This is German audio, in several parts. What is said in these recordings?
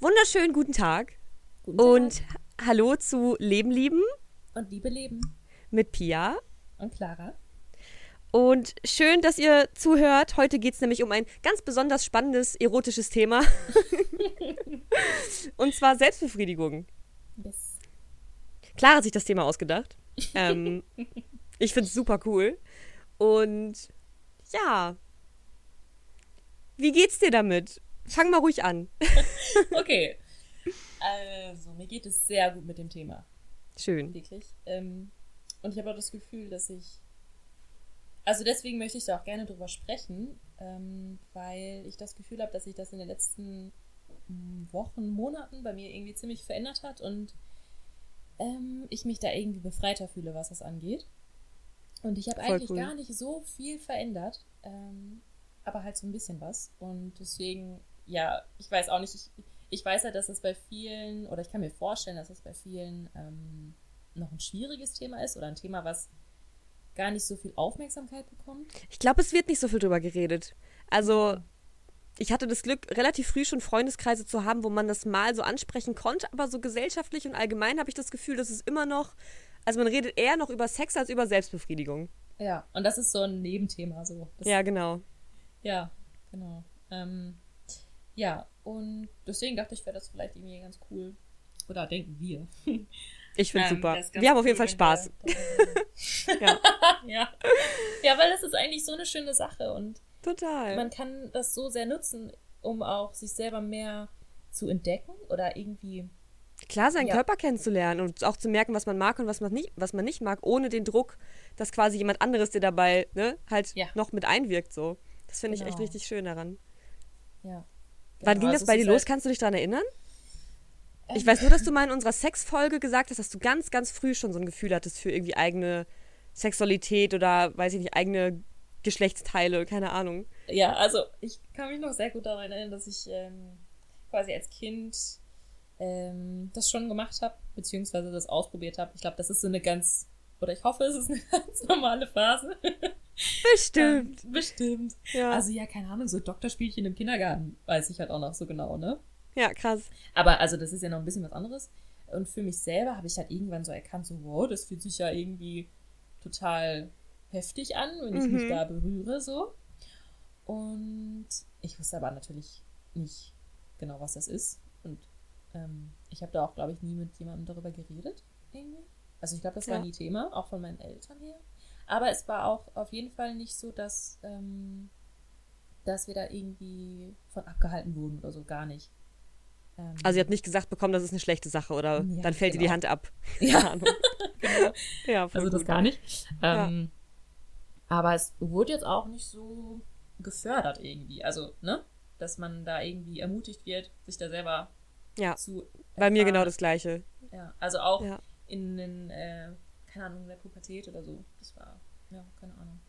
Wunderschönen guten Tag. Guten Tag. Und hallo zu Leben lieben Und Liebe leben. mit Pia. Und Clara. Und schön, dass ihr zuhört. Heute geht es nämlich um ein ganz besonders spannendes, erotisches Thema. Und zwar Selbstbefriedigung. Yes. Klar hat sich das Thema ausgedacht. Ähm, ich finde es super cool. Und ja. Wie geht's dir damit? Fang mal ruhig an. Okay. Also, mir geht es sehr gut mit dem Thema. Schön. Wirklich. Ähm, und ich habe auch das Gefühl, dass ich. Also, deswegen möchte ich da auch gerne drüber sprechen, ähm, weil ich das Gefühl habe, dass sich das in den letzten mm, Wochen, Monaten bei mir irgendwie ziemlich verändert hat und ähm, ich mich da irgendwie befreiter fühle, was das angeht. Und ich habe eigentlich cool. gar nicht so viel verändert, ähm, aber halt so ein bisschen was. Und deswegen, ja, ich weiß auch nicht, ich, ich weiß ja, dass es bei vielen, oder ich kann mir vorstellen, dass es bei vielen ähm, noch ein schwieriges Thema ist oder ein Thema, was gar nicht so viel Aufmerksamkeit bekommt. Ich glaube, es wird nicht so viel drüber geredet. Also, ich hatte das Glück, relativ früh schon Freundeskreise zu haben, wo man das mal so ansprechen konnte, aber so gesellschaftlich und allgemein habe ich das Gefühl, dass es immer noch, also man redet eher noch über Sex als über Selbstbefriedigung. Ja, und das ist so ein Nebenthema so. Das, Ja, genau. Ja, genau. Ähm, ja, und deswegen dachte ich, wäre das vielleicht irgendwie ganz cool. Oder denken wir. Ich finde Ähm, super. Wir haben auf jeden Fall Spaß. Ja, ja. ja, weil das ist eigentlich so eine schöne Sache und total. man kann das so sehr nutzen, um auch sich selber mehr zu entdecken oder irgendwie. Klar, seinen Ja. Körper kennenzulernen und auch zu merken, was man mag und was man nicht, was man nicht mag, ohne den Druck, dass quasi jemand anderes dir dabei ne, halt Ja. noch mit einwirkt. So. Das finde ich echt Genau. richtig schön daran. Ja. Wann Genau, ging das also bei es dir ist los? halt- Kannst du dich daran erinnern? Ich Ähm, weiß nur, dass du mal in unserer Sexfolge gesagt hast, dass du ganz, ganz früh schon so ein Gefühl hattest für irgendwie eigene Sexualität oder, weiß ich nicht, eigene Geschlechtsteile, keine Ahnung. Ja, also ich kann mich noch sehr gut daran erinnern, dass ich ähm, quasi als Kind ähm, das schon gemacht habe, beziehungsweise das ausprobiert habe. Ich glaube, das ist so eine ganz, oder ich hoffe, es ist eine ganz normale Phase. Bestimmt. Ähm, bestimmt. ja. Also ja, keine Ahnung, so Doktorspielchen im Kindergarten weiß ich halt auch noch so genau, ne? ja, krass. Aber also das ist ja noch ein bisschen was anderes. Und für mich selber habe ich halt irgendwann so erkannt, so wow, das fühlt sich ja irgendwie total heftig an, wenn ich mich Mhm. da berühre, so. Und ich wusste aber natürlich nicht genau, was das ist. Und ähm, ich habe da auch, glaube ich, nie mit jemandem darüber geredet, irgendwie. Also ich glaube, das war Ja. nie Thema, auch von meinen Eltern her. Aber es war auch auf jeden Fall nicht so, dass, ähm, dass wir da irgendwie von abgehalten wurden oder so, gar nicht. Ähm, Also, ihr habt nicht gesagt bekommen, das ist eine schlechte Sache oder Ja, dann fällt dir die genau. Hand ab. Ja. Genau. Ja, Also das gut. gar nicht. Ähm, Aber es wurde jetzt auch nicht so gefördert irgendwie. Also, ne? Dass man da irgendwie ermutigt wird, sich da selber Ja, zu. bei mir genau das Gleiche. Ja, also auch Ja. In den, äh, keine Ahnung, in der Pubertät oder so. Das war, ja, keine Ahnung.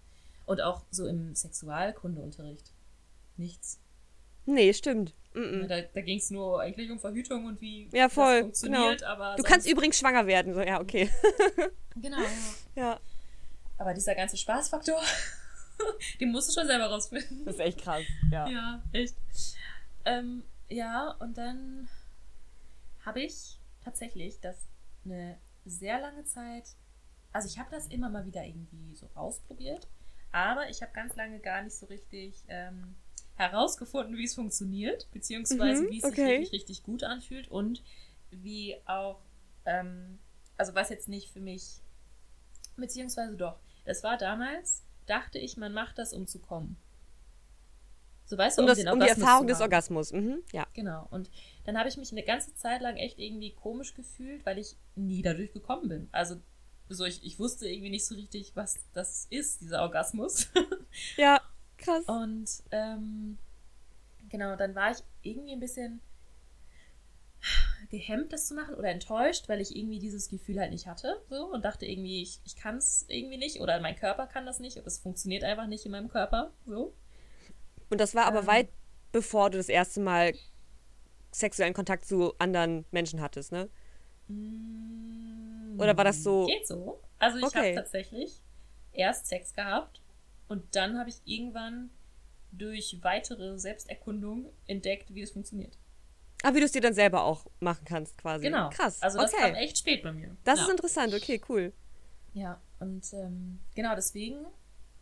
Und auch so im Sexualkundeunterricht. Nichts. Nee, stimmt. Mm -mm. Da, da ging es nur eigentlich um Verhütung und wie Ja, voll, das funktioniert. genau. Aber Du kannst übrigens schwanger werden. So, ja, okay. Genau, ja. Ja, Aber dieser ganze Spaßfaktor, den musst du schon selber rausfinden. das ist echt krass. Ja. Ja, echt. Ähm, ja, und dann habe ich tatsächlich das eine sehr lange Zeit, also ich habe das immer mal wieder irgendwie so ausprobiert, aber ich habe ganz lange gar nicht so richtig ähm, herausgefunden, wie es funktioniert, beziehungsweise Mhm, wie es sich okay. wirklich richtig gut anfühlt und wie auch, ähm, also was jetzt nicht für mich, beziehungsweise doch, das war damals, dachte ich, man macht das, um zu kommen. So weißt du, Um, das, den um die Erfahrung des. Orgasmus. Mhm, ja. Genau. Und dann habe ich mich eine ganze Zeit lang echt irgendwie komisch gefühlt, weil ich nie dadurch gekommen bin. Also so ich, ich wusste irgendwie nicht so richtig, was das ist, dieser Orgasmus. Ja, krass. Und ähm, genau, dann war ich irgendwie ein bisschen gehemmt, das zu machen oder enttäuscht, weil ich irgendwie dieses Gefühl halt nicht hatte so und dachte irgendwie, ich, ich kann es irgendwie nicht oder mein Körper kann das nicht und es funktioniert einfach nicht in meinem Körper so. Und das war aber Ähm. weit bevor du das erste Mal sexuellen Kontakt zu anderen Menschen hattest, ne? Oder war das so- Geht so. Also ich Okay. habe tatsächlich erst Sex gehabt und dann habe ich irgendwann durch weitere Selbsterkundung entdeckt, wie das funktioniert. Ah, wie du es dir dann selber auch machen kannst, quasi. Genau. Krass. Also das okay. kam echt spät bei mir. Das ja. ist interessant, okay, cool. Ja, und ähm, genau deswegen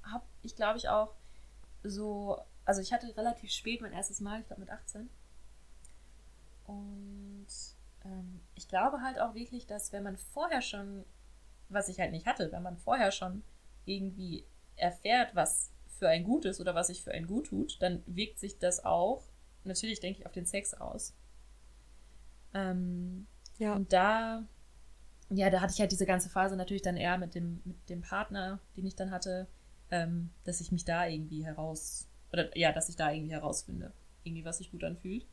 habe ich, glaube ich, auch so, also ich hatte relativ spät mein erstes Mal, ich glaube mit 18. Und ähm, ich glaube halt auch wirklich, dass wenn man vorher schon, was ich halt nicht hatte, wenn man vorher schon irgendwie erfährt, was für ein gut ist oder was sich für ein gut tut, dann wirkt sich das auch, natürlich denke ich, auf den Sex aus. Ähm, Ja. und da, ja, da hatte ich halt diese ganze Phase natürlich dann eher mit dem, mit dem Partner, den ich dann hatte, ähm, dass ich mich da irgendwie heraus, oder ja, dass ich da irgendwie herausfinde, irgendwie was sich gut anfühlt.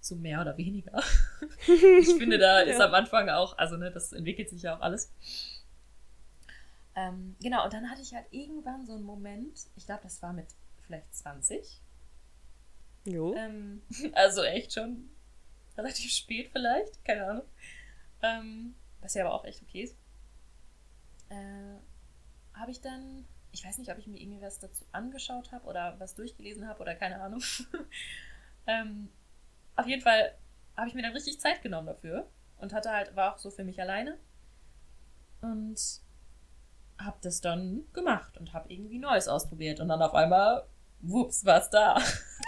So mehr oder weniger. ich finde, da ist Ja. am Anfang auch, also ne, das entwickelt sich ja auch alles. Ähm, genau, und dann hatte ich halt irgendwann so einen Moment, ich glaube, das war mit vielleicht 20, Jo. ähm, also echt schon relativ spät vielleicht, keine Ahnung. Ähm, was ja aber auch echt okay ist. Äh, habe ich dann, ich weiß nicht, ob ich mir irgendwie was dazu angeschaut habe oder was durchgelesen habe oder keine Ahnung. ähm, auf jeden Fall habe ich mir dann richtig Zeit genommen dafür und hatte halt, war auch so für mich alleine und habe das dann gemacht und habe irgendwie Neues ausprobiert und dann auf einmal, wups, war es da.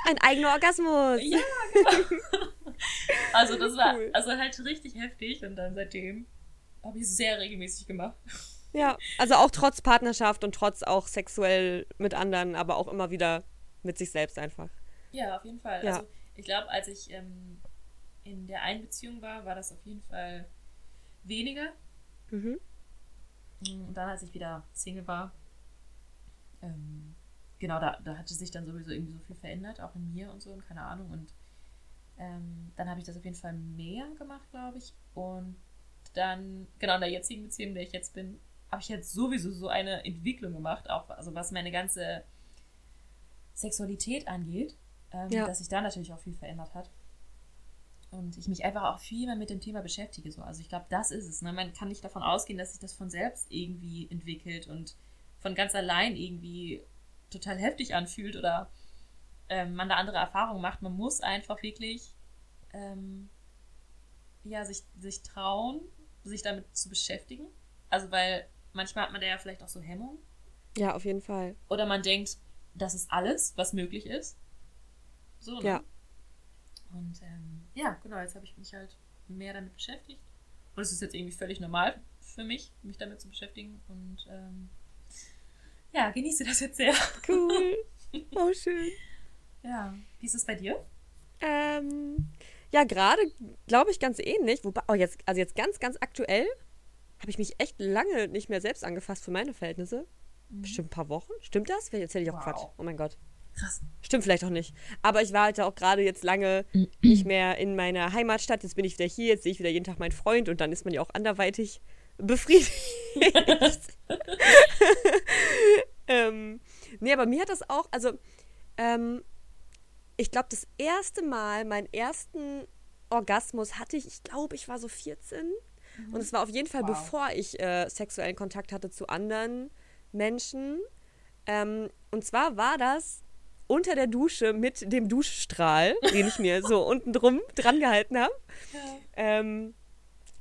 Ein eigener Orgasmus. Ja, genau. also das war Cool. also halt richtig heftig und dann seitdem habe ich es sehr regelmäßig gemacht. Ja, also auch trotz Partnerschaft und trotz auch sexuell mit anderen, aber auch immer wieder mit sich selbst einfach. Ja, auf jeden Fall. Ja. Also ich glaube, als ich ähm, in der einen Beziehung war, war das auf jeden Fall weniger. Mhm. Und dann, als ich wieder Single war, ähm, genau, da, da hatte sich dann sowieso irgendwie so viel verändert, auch in mir und so und keine Ahnung. Und ähm, dann habe ich das auf jeden Fall mehr gemacht, glaube ich. Und dann, genau, in der jetzigen Beziehung, in der ich jetzt bin, habe ich jetzt sowieso so eine Entwicklung gemacht, auch also was meine ganze Sexualität angeht, ähm, Ja. dass sich da natürlich auch viel verändert hat. Und ich mich einfach auch viel mehr mit dem Thema beschäftige. So. Also ich glaube, das ist es. Ne? Man kann nicht davon ausgehen, dass sich das von selbst irgendwie entwickelt und von ganz allein irgendwie total heftig anfühlt oder ähm, man da andere Erfahrungen macht. Man muss einfach wirklich ähm, ja, sich, sich trauen, sich damit zu beschäftigen. Also weil manchmal hat man da ja vielleicht auch so Hemmungen. Ja, auf jeden Fall. Oder man denkt, das ist alles, was möglich ist. So, ne? Ja. Und ähm, ja, genau, jetzt habe ich mich halt mehr damit beschäftigt. Und es ist jetzt irgendwie völlig normal für mich, mich damit zu beschäftigen. Und ähm, ja, genieße das jetzt sehr. Cool. Oh, schön. Ja. Wie ist es bei dir? Ähm, ja, gerade glaube ich ganz ähnlich. Wobei, oh, jetzt, also jetzt ganz, ganz aktuell habe ich mich echt lange nicht mehr selbst angefasst für meine Verhältnisse. Bestimmt ein paar Wochen. Stimmt das? Jetzt hätte ich auch Wow. Quatsch. Oh mein Gott. Krass. Stimmt vielleicht auch nicht. Aber ich war halt auch gerade jetzt lange nicht mehr in meiner Heimatstadt. Jetzt bin ich wieder hier. Jetzt sehe ich wieder jeden Tag meinen Freund und dann ist man ja auch anderweitig befriedigt. ähm, nee, aber mir hat das auch, also ähm, ich glaube, das erste Mal, meinen ersten Orgasmus hatte ich, ich glaube, ich war so 14. Und es war auf jeden Fall, Wow. bevor ich äh, sexuellen Kontakt hatte zu anderen Menschen. Ähm, und zwar war das unter der Dusche mit dem Duschstrahl, den ich mir so unten drum dran gehalten habe. Ähm,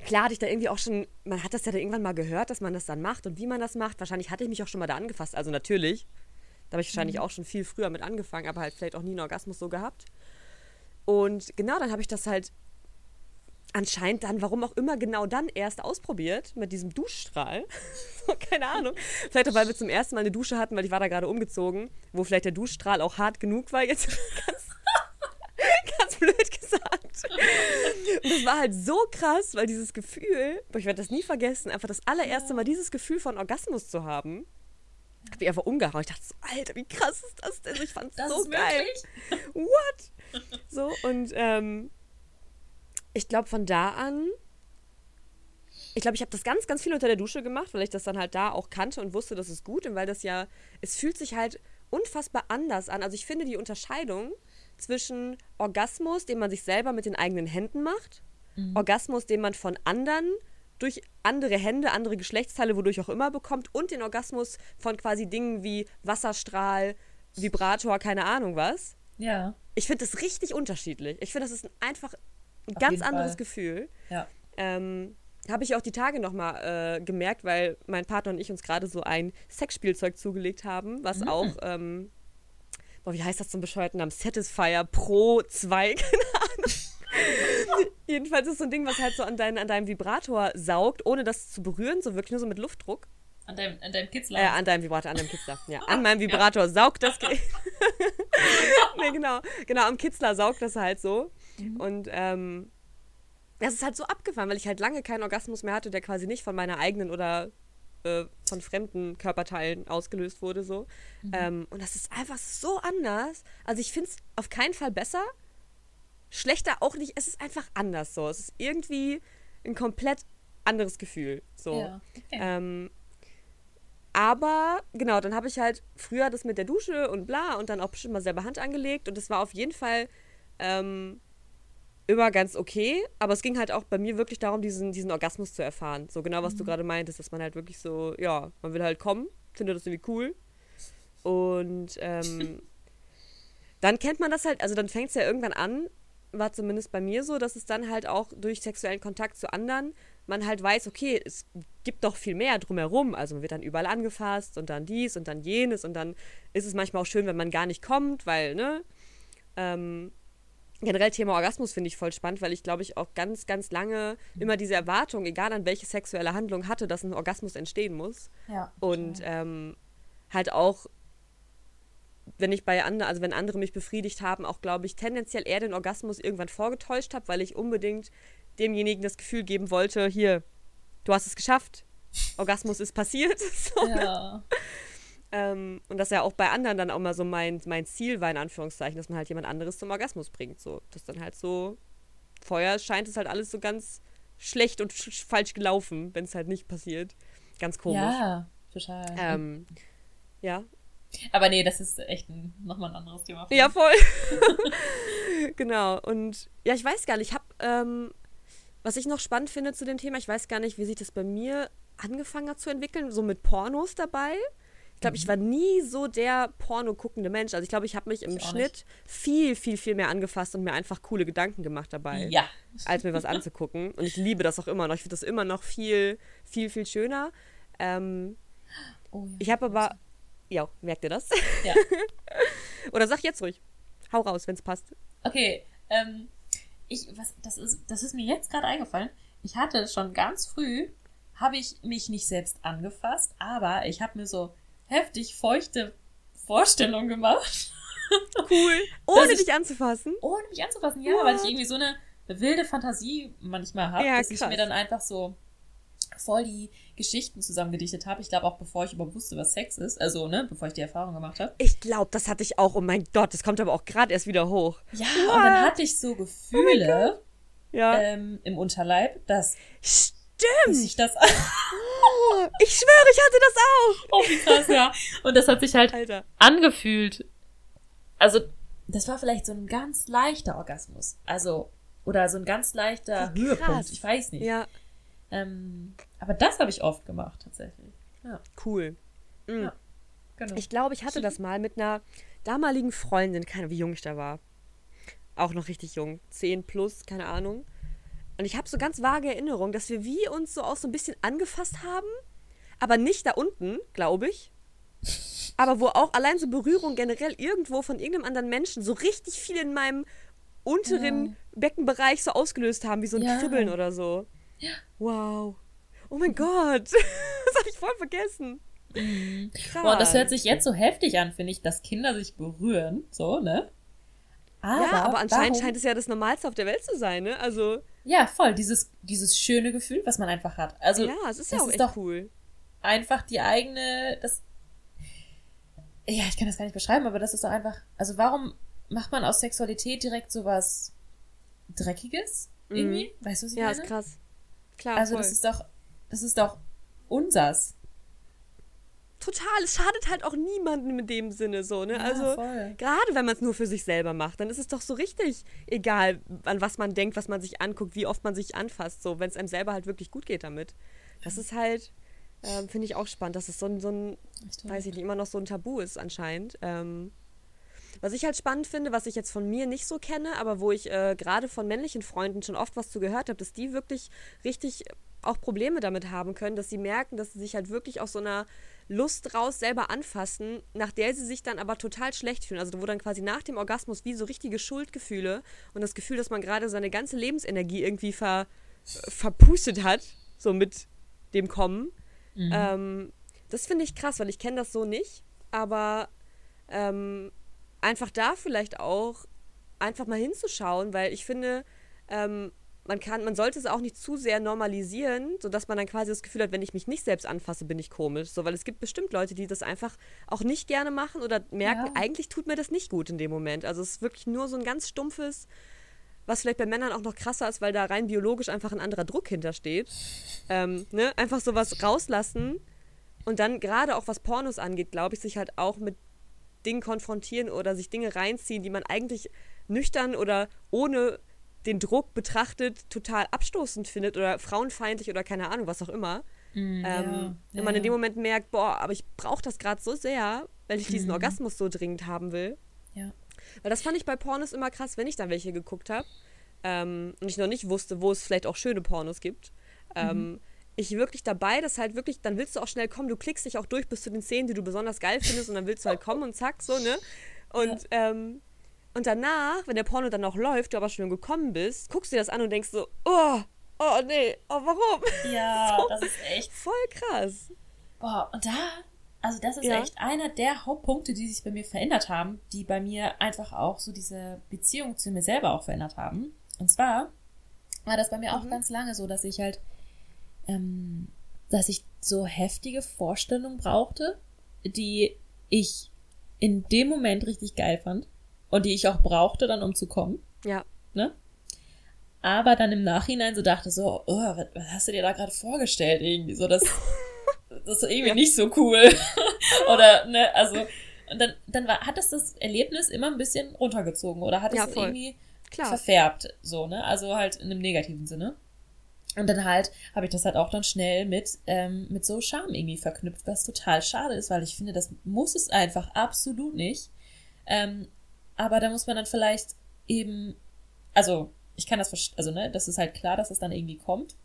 klar hatte ich da irgendwie auch schon, man hat das ja da irgendwann mal gehört, dass man das dann macht und wie man das macht. Wahrscheinlich hatte ich mich auch schon mal da angefasst. Also natürlich. Da habe ich wahrscheinlich auch schon viel früher mit angefangen, aber halt vielleicht auch nie einen Orgasmus so gehabt. Und genau, dann habe ich das halt anscheinend dann, warum auch immer, genau dann erst ausprobiert mit diesem Duschstrahl. keine Ahnung. Vielleicht auch, weil wir zum ersten Mal eine Dusche hatten, weil ich war da gerade umgezogen, wo vielleicht der Duschstrahl auch hart genug war, jetzt ganz, ganz blöd gesagt. Und das war halt so krass, weil dieses Gefühl, ich werde das nie vergessen, einfach das allererste Mal dieses Gefühl von Orgasmus zu haben, hab ich einfach umgehauen. Ich dachte so, Alter, wie krass ist das denn? Ich fand's Das so geil. What? So, und ähm, ich glaube, von da an, ich glaube, ich habe das ganz, ganz viel unter der Dusche gemacht, weil ich das dann halt da auch kannte und wusste, das ist gut. Und weil das ja, es fühlt sich halt unfassbar anders an. Also ich finde die Unterscheidung zwischen Orgasmus, den man sich selber mit den eigenen Händen macht, Orgasmus, den man von anderen durch andere Hände, andere Geschlechtsteile, wodurch auch immer bekommt, und den Orgasmus von quasi Dingen wie Wasserstrahl, Vibrator, keine Ahnung was. Ja. Ich finde das richtig unterschiedlich. Ich finde, das ist ein einfach Ein ganz anderes Fall. Gefühl. Ja. Ähm, habe ich auch die Tage nochmal äh, gemerkt, weil mein Partner und ich uns gerade so ein Sexspielzeug zugelegt haben, was Mhm. auch, ähm, boah, wie heißt das zum bescheuerten Namen? Satisfier Pro 2, keine Ahnung. Jedenfalls ist so ein Ding, was halt so an, dein, an deinem Vibrator saugt, ohne das zu berühren, so wirklich nur so mit Luftdruck. An deinem, an deinem Kitzler. Äh, an deinem Vibrator, an deinem Kitzler. Ja, an meinem Vibrator saugt das. Nee, genau. Genau, am Kitzler saugt das halt so. Und ähm, das ist halt so abgefahren, weil ich halt lange keinen Orgasmus mehr hatte, der quasi nicht von meiner eigenen oder äh, von fremden Körperteilen ausgelöst wurde. so. Ähm, und das ist einfach so anders. Also ich finde es auf keinen Fall besser. Schlechter auch nicht. Es ist einfach anders so. Es ist irgendwie ein komplett anderes Gefühl. So. Ja. Okay. Ähm, aber genau, dann habe ich halt früher das mit der Dusche und bla und dann auch bestimmt mal selber Hand angelegt und das war auf jeden Fall ähm, immer ganz okay. Aber es ging halt auch bei mir wirklich darum, diesen, diesen Orgasmus zu erfahren. So genau, was du gerade meintest, dass man halt wirklich so, ja, man will halt kommen, findet das irgendwie cool. Und ähm, dann kennt man das halt, also dann fängt es ja irgendwann an, war zumindest bei mir so, dass es dann halt auch durch sexuellen Kontakt zu anderen man halt weiß, okay, es gibt doch viel mehr drumherum. Also man wird dann überall angefasst und dann dies und dann jenes und dann ist es manchmal auch schön, wenn man gar nicht kommt, weil, ne? Ähm, generell Thema Orgasmus finde ich voll spannend, weil ich glaube ich auch ganz, ganz lange immer diese Erwartung, egal an welche sexuelle Handlung hatte, dass ein Orgasmus entstehen muss. ja. Und ähm, halt auch, wenn ich bei anderen, also wenn andere mich befriedigt haben, auch glaube ich tendenziell eher den Orgasmus irgendwann vorgetäuscht habe, weil ich unbedingt demjenigen das Gefühl geben wollte, hier, du hast es geschafft, Orgasmus ist passiert. So, ne? Ähm, und dass ja auch bei anderen dann auch mal so mein, mein Ziel war, in Anführungszeichen, dass man halt jemand anderes zum Orgasmus bringt. So, das dann halt so, vorher scheint es halt alles so ganz schlecht und sch falsch gelaufen, wenn es halt nicht passiert. Ganz komisch. Ja, total. Ähm, ja, Aber nee, das ist echt ein, nochmal ein anderes Thema. Ja, voll. genau. Und ja, ich weiß gar nicht, ich habe, ähm, was ich noch spannend finde zu dem Thema, ich weiß gar nicht, wie sich das bei mir angefangen hat zu entwickeln, so mit Pornos dabei. Ich glaube, ich war nie so der Porno guckende Mensch. Also ich glaube, ich habe mich im Ich Schnitt viel, viel, viel mehr angefasst und mir einfach coole Gedanken gemacht dabei, Ja. als mir was anzugucken. Und ich liebe das auch immer noch. Ich finde das immer noch viel, viel, viel schöner. Ähm, Oh, ja. ich habe aber, ja, merkt ihr das? Ja. Oder sag jetzt ruhig. Hau raus, wenn es passt. Okay, ähm, ich, was, das ist, das ist mir jetzt gerade eingefallen. Ich hatte schon ganz früh, habe ich mich nicht selbst angefasst, aber ich habe mir so heftig feuchte Vorstellungen gemacht, Cool. Ohne ich- dich anzufassen. ohne mich anzufassen. Ja, weil ich irgendwie so eine wilde Fantasie manchmal habe, Ja, dass ich krass. mir dann einfach so voll die Geschichten zusammengedichtet habe. Ich glaube auch, bevor ich überhaupt wusste, was Sex ist, also, ne, bevor ich die Erfahrung gemacht habe. Ich glaube, das hatte ich auch. Oh mein Gott, das kommt aber auch gerade erst wieder hoch. Ja, und dann hatte ich so Gefühle Ja. ähm, im Unterleib, dass, dass Stimmt. ich das Oh, ich schwöre, ich hatte das auch. Oh, wie krass, ja. Und das hat sich halt Alter. angefühlt. Also, das war vielleicht so ein ganz leichter Orgasmus. Also, oder so ein ganz leichter Höhepunkt. Ich weiß nicht. Ja, Ähm, aber das habe ich oft gemacht, tatsächlich. Ja, cool. Mhm. Ja. genau. Ich glaube, ich hatte das mal mit einer damaligen Freundin, keine Ahnung, wie jung ich da war. Auch noch richtig jung. Zehn plus, keine Ahnung. Und ich habe so ganz vage Erinnerungen, dass wir wie uns so auch so ein bisschen angefasst haben. Aber nicht da unten, glaube ich. Aber wo auch allein so Berührung generell irgendwo von irgendeinem anderen Menschen so richtig viel in meinem unteren Ja. Beckenbereich so ausgelöst haben, wie so ein Ja. Kribbeln oder so. Wow. Oh mein Gott. Das habe ich voll vergessen. Krass. Boah, das hört sich jetzt so heftig an, finde ich, dass Kinder sich berühren, so, ne? Aber, ja, aber anscheinend warum- scheint es ja das Normalste auf der Welt zu sein, ne? Also, Ja, voll, dieses, dieses schöne Gefühl, was man einfach hat. Also, ja, es ist ja das auch ist echt doch cool. einfach die eigene, das, ja, ich kann das gar nicht beschreiben, aber das ist doch einfach, also warum macht man aus Sexualität direkt sowas Dreckiges? Irgendwie? Weißt du, was ich Mhm. Ja, meine? ist krass. Klar, Also, voll. das ist doch, das ist doch unsers. Total. Es schadet halt auch niemandem in dem Sinne so, ne? Ja, also, voll. gerade wenn man es nur für sich selber macht, dann ist es doch so richtig egal, an was man denkt, was man sich anguckt, wie oft man sich anfasst, so, wenn es einem selber halt wirklich gut geht damit. Das ist halt, ähm, finde ich auch spannend, dass es so ein, so ein weiß ich nicht, immer noch so ein Tabu ist anscheinend. Ähm, Was ich halt spannend finde, was ich jetzt von mir nicht so kenne, aber wo ich äh, gerade von männlichen Freunden schon oft was zu gehört habe, dass die wirklich richtig auch Probleme damit haben können, dass sie merken, dass sie sich halt wirklich aus so einer Lust raus selber anfassen, nach der sie sich dann aber total schlecht fühlen. Also wo dann quasi nach dem Orgasmus wie so richtige Schuldgefühle und das Gefühl, dass man gerade seine ganze Lebensenergie irgendwie ver, verpustet hat, so mit dem Kommen. Mhm. Ähm, das finde ich krass, weil ich kenne das so nicht. Aber ähm, einfach da vielleicht auch einfach mal hinzuschauen, weil ich finde, ähm, man kann, man sollte es auch nicht zu sehr normalisieren, sodass man dann quasi das Gefühl hat, wenn ich mich nicht selbst anfasse, bin ich komisch. So, weil es gibt bestimmt Leute, die das einfach auch nicht gerne machen oder merken, ja. eigentlich tut mir das nicht gut in dem Moment. Also es ist wirklich nur so ein ganz stumpfes, was vielleicht bei Männern auch noch krasser ist, weil da rein biologisch einfach ein anderer Druck hintersteht. Ähm, ne? Einfach sowas rauslassen und dann gerade auch was Pornos angeht, glaube ich, sich halt auch mit Dingen konfrontieren oder sich Dinge reinziehen, die man eigentlich nüchtern oder ohne den Druck betrachtet total abstoßend findet oder frauenfeindlich oder keine Ahnung, was auch immer. Mm, ähm, ja, wenn man ja. in dem Moment merkt, boah, aber ich brauche das gerade so sehr, weil ich diesen mm. Orgasmus so dringend haben will. Ja. Weil das fand ich bei Pornos immer krass, wenn ich dann welche geguckt habe ähm, und ich noch nicht wusste, wo es vielleicht auch schöne Pornos gibt. Ähm, mhm. Ich wirklich dabei, dass halt wirklich, dann willst du auch schnell kommen, du klickst dich auch durch bis zu den Szenen, die du besonders geil findest und dann willst du halt kommen und zack, so, ne? Und ja. ähm, und danach, wenn der Porno dann noch läuft, du aber schon gekommen bist, guckst du dir das an und denkst so, oh, oh nee, oh warum? Ja, so, das ist echt voll krass. Boah, und da, also das ist ja. echt einer der Hauptpunkte, die sich bei mir verändert haben, die bei mir einfach auch so diese Beziehung zu mir selber auch verändert haben. Und zwar war das bei mir auch mhm. ganz lange so, dass ich halt, ähm, dass ich so heftige Vorstellungen brauchte, die ich in dem Moment richtig geil fand und die ich auch brauchte dann, um zu kommen. Ja. Ne? Aber dann im Nachhinein so dachte so, oh, was, was hast du dir da gerade vorgestellt irgendwie? So, das, das ist irgendwie ja. nicht so cool. oder, ne, also, und dann, dann war, hat es das Erlebnis immer ein bisschen runtergezogen oder hat es ja, irgendwie Klar. verfärbt, so, ne? Also halt in einem negativen Sinne. Und dann halt habe ich das halt auch dann schnell mit, ähm, mit so Scham irgendwie verknüpft, was total schade ist, weil ich finde, das muss es einfach absolut nicht. Ähm, aber da muss man dann vielleicht eben, also ich kann das verstehen, also ne, das ist halt klar, dass es dann irgendwie kommt.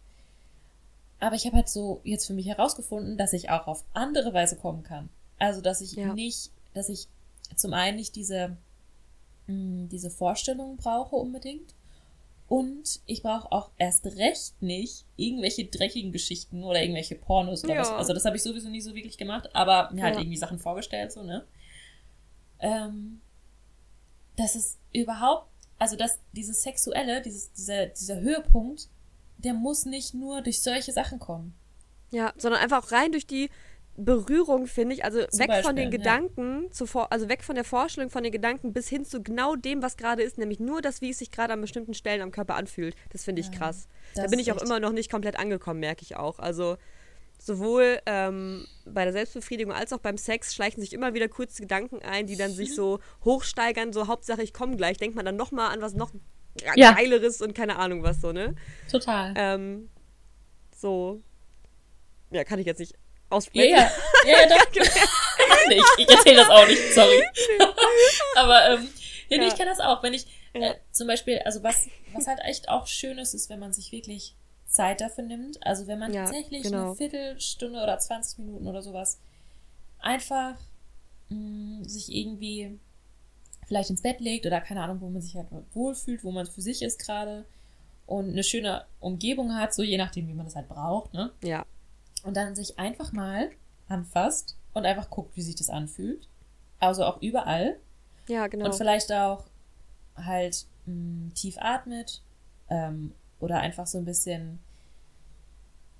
Aber ich habe halt so jetzt für mich herausgefunden, dass ich auch auf andere Weise kommen kann. Also, dass ich ja. nicht, dass ich zum einen nicht diese, mh, hm, diese Vorstellungen brauche unbedingt. Und ich brauche auch erst recht nicht irgendwelche dreckigen Geschichten oder irgendwelche Pornos oder ja. was. Also das habe ich sowieso nie so wirklich gemacht, aber mir halt irgendwie Sachen vorgestellt, so, ne? Ähm, dass es überhaupt, also dass dieses Sexuelle, dieses, dieser, dieser Höhepunkt, der muss nicht nur durch solche Sachen kommen. Ja, sondern einfach auch rein durch die Berührung, finde ich. Also Zum weg Beispiel, von den Gedanken, ja. also weg von der Vorstellung von den Gedanken bis hin zu genau dem, was gerade ist, nämlich nur das, wie es sich gerade an bestimmten Stellen am Körper anfühlt. Das finde ich ja, krass. Da bin ich auch immer noch nicht komplett angekommen, merke ich auch. Also sowohl ähm, bei der Selbstbefriedigung als auch beim Sex schleichen sich immer wieder kurze Gedanken ein, die dann sich so hochsteigern, so Hauptsache ich komme gleich, denkt man dann nochmal an was noch ja. geileres und keine Ahnung was so, ne? Total. Ähm, so, ja, kann ich jetzt nicht aussprechen. Ja, ja, ja, doch. ich, ich erzähle das auch nicht, sorry. Aber, ähm, ja, nee, ich kann das auch, wenn ich, äh, zum Beispiel, also was, was halt echt auch schön ist, ist, wenn man sich wirklich Zeit dafür nimmt. Also wenn man ja, tatsächlich genau. eine Viertelstunde oder 20 Minuten oder sowas einfach mh, mm, sich irgendwie vielleicht ins Bett legt oder keine Ahnung, wo man sich halt wohlfühlt, wo man für sich ist gerade und eine schöne Umgebung hat, so je nachdem, wie man das halt braucht, ne? Ja. Und dann sich einfach mal anfasst und einfach guckt, wie sich das anfühlt. Also auch überall. Ja, genau. Und vielleicht auch halt mh, mm, tief atmet ähm, oder einfach so ein bisschen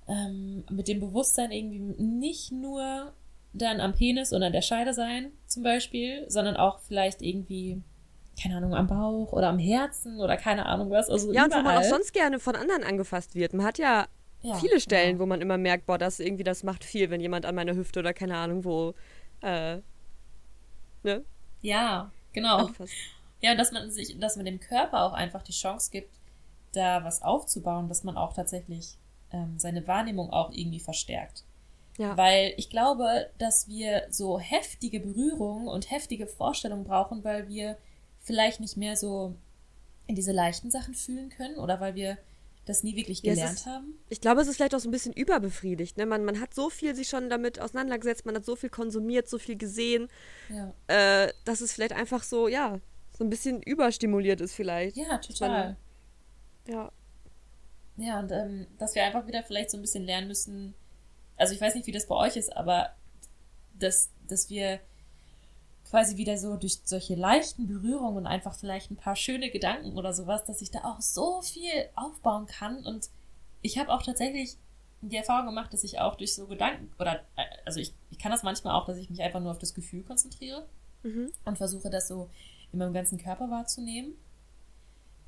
ähm, mit dem Bewusstsein irgendwie nicht nur dann am Penis oder an der Scheide sein, zum Beispiel, sondern auch vielleicht irgendwie, keine Ahnung, am Bauch oder am Herzen oder keine Ahnung was. Also ja, überall. und wo man auch sonst gerne von anderen angefasst wird. Man hat ja, ja viele Stellen, ja. wo man immer merkt, boah, das irgendwie, das macht viel, wenn jemand an meiner Hüfte oder keine Ahnung wo, äh, ne? Ja, genau. Anfasst. Ja, dass man sich, dass man dem Körper auch einfach die Chance gibt, da was aufzubauen, dass man auch tatsächlich ähm, seine Wahrnehmung auch irgendwie verstärkt. Ja. Weil ich glaube, dass wir so heftige Berührungen und heftige Vorstellungen brauchen, weil wir vielleicht nicht mehr so in diese leichten Sachen fühlen können oder weil wir das nie wirklich gelernt ja, ist, haben. Ich glaube, es ist vielleicht auch so ein bisschen überbefriedigt. Ne? Man, man hat so viel sich schon damit auseinandergesetzt, man hat so viel konsumiert, so viel gesehen, ja. äh, dass es vielleicht einfach so, ja, so ein bisschen überstimuliert ist vielleicht. Ja, total. Man, ja. Ja, und ähm, dass wir einfach wieder vielleicht so ein bisschen lernen müssen, also ich weiß nicht, wie das bei euch ist, aber dass, dass wir quasi wieder so durch solche leichten Berührungen und einfach vielleicht ein paar schöne Gedanken oder sowas, dass ich da auch so viel aufbauen kann. Und ich habe auch tatsächlich die Erfahrung gemacht, dass ich auch durch so Gedanken oder also ich, ich kann das manchmal auch, dass ich mich einfach nur auf das Gefühl konzentriere mhm. und versuche das so in meinem ganzen Körper wahrzunehmen.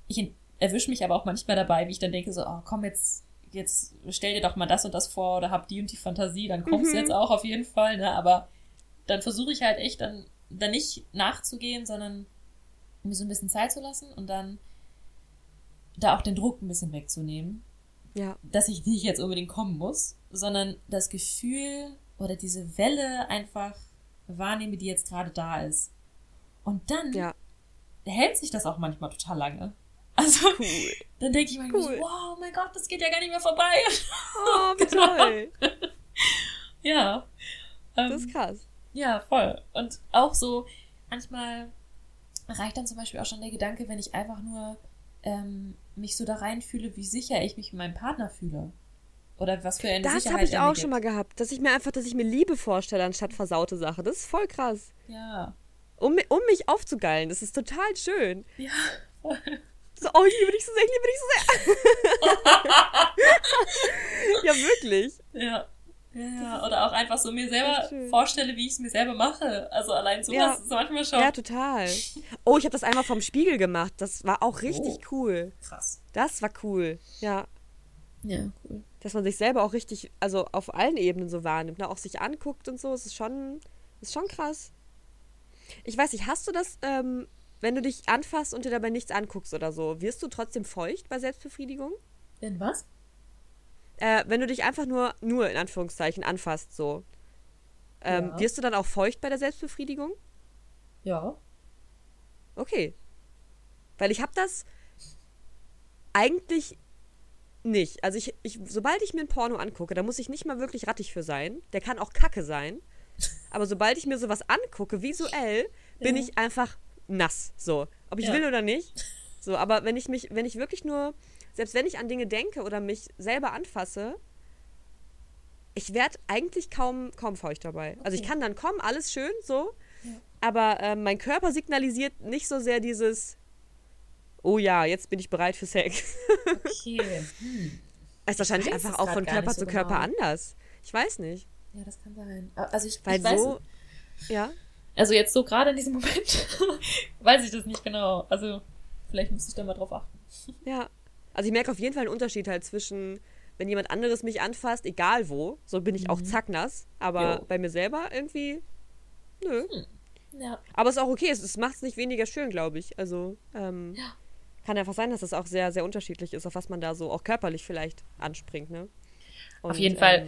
Ich erwische mich aber auch manchmal dabei, wie ich dann denke so, oh komm jetzt jetzt stell dir doch mal das und das vor oder hab die und die Fantasie, dann kommst du mhm. jetzt auch auf jeden Fall, ne? Aber dann versuche ich halt echt dann, dann nicht nachzugehen, sondern mir so ein bisschen Zeit zu lassen und dann da auch den Druck ein bisschen wegzunehmen. Ja. Dass ich nicht jetzt unbedingt kommen muss, sondern das Gefühl oder diese Welle einfach wahrnehme, die jetzt gerade da ist. Und dann ja. hält sich das auch manchmal total lange. Also, cool. dann denke ich manchmal cool. so, wow, mein Gott, das geht ja gar nicht mehr vorbei. Oh, wie genau. toll. ja. Ähm, das ist krass. Ja, voll. Und auch so, manchmal reicht dann zum Beispiel auch schon der Gedanke, wenn ich einfach nur ähm, mich so da reinfühle, wie sicher ich mich mit meinem Partner fühle. Oder was für eine das Sicherheit Das habe ich auch schon mal gehabt, dass ich mir einfach, dass ich mir Liebe vorstelle anstatt versaute Sache. Das ist voll krass. Ja. Um, um mich aufzugeilen. Das ist total schön. Ja. So, oh, ich liebe dich so sehr, ich liebe dich so sehr. ja, wirklich. Ja. Ja, ja, oder auch einfach so mir selber vorstelle, wie ich es mir selber mache. Also allein sowas ja. ist manchmal schon. Ja, total. Oh, ich habe das einmal vom Spiegel gemacht. Das war auch richtig oh. cool. Krass. Das war cool. Ja. Ja, cool. Dass man sich selber auch richtig, also auf allen Ebenen so wahrnimmt, ne? auch sich anguckt und so, es ist schon, ist schon krass. Ich weiß nicht, hast du das ähm, wenn du dich anfasst und dir dabei nichts anguckst oder so, wirst du trotzdem feucht bei Selbstbefriedigung? In was? Äh, wenn du dich einfach nur, nur in Anführungszeichen, anfasst, so. Ähm, ja. Wirst du dann auch feucht bei der Selbstbefriedigung? Ja. Okay. Weil ich habe das eigentlich nicht. Also ich, ich, sobald ich mir ein Porno angucke, da muss ich nicht mal wirklich rattig für sein. Der kann auch Kacke sein. Aber sobald ich mir sowas angucke, visuell, bin ja. ich einfach nass. So. Ob ich ja. will oder nicht. So, aber wenn ich mich, wenn ich wirklich nur, selbst wenn ich an Dinge denke oder mich selber anfasse, ich werde eigentlich kaum, kaum feucht dabei. Okay. Also ich kann dann kommen, alles schön, so. Ja. Aber äh, mein Körper signalisiert nicht so sehr dieses, oh ja, jetzt bin ich bereit für Sex. Okay. Hm. Ist wahrscheinlich einfach auch von Körper so zu Körper genau. anders. Ich weiß nicht. Ja, das kann sein. Also ich, Weil ich weiß, so, ja. Also jetzt so gerade in diesem Moment weiß ich das nicht genau. Also vielleicht muss ich da mal drauf achten. Ja. Also ich merke auf jeden Fall einen Unterschied halt zwischen, wenn jemand anderes mich anfasst, egal wo, so bin ich mhm. auch zacknass, aber jo. bei mir selber irgendwie, nö. Hm. Ja. Aber es ist auch okay, es, es macht es nicht weniger schön, glaube ich. Also, ähm, ja. kann einfach sein, dass es auch sehr, sehr unterschiedlich ist, auf was man da so auch körperlich vielleicht anspringt, ne? Und, auf jeden ähm, Fall.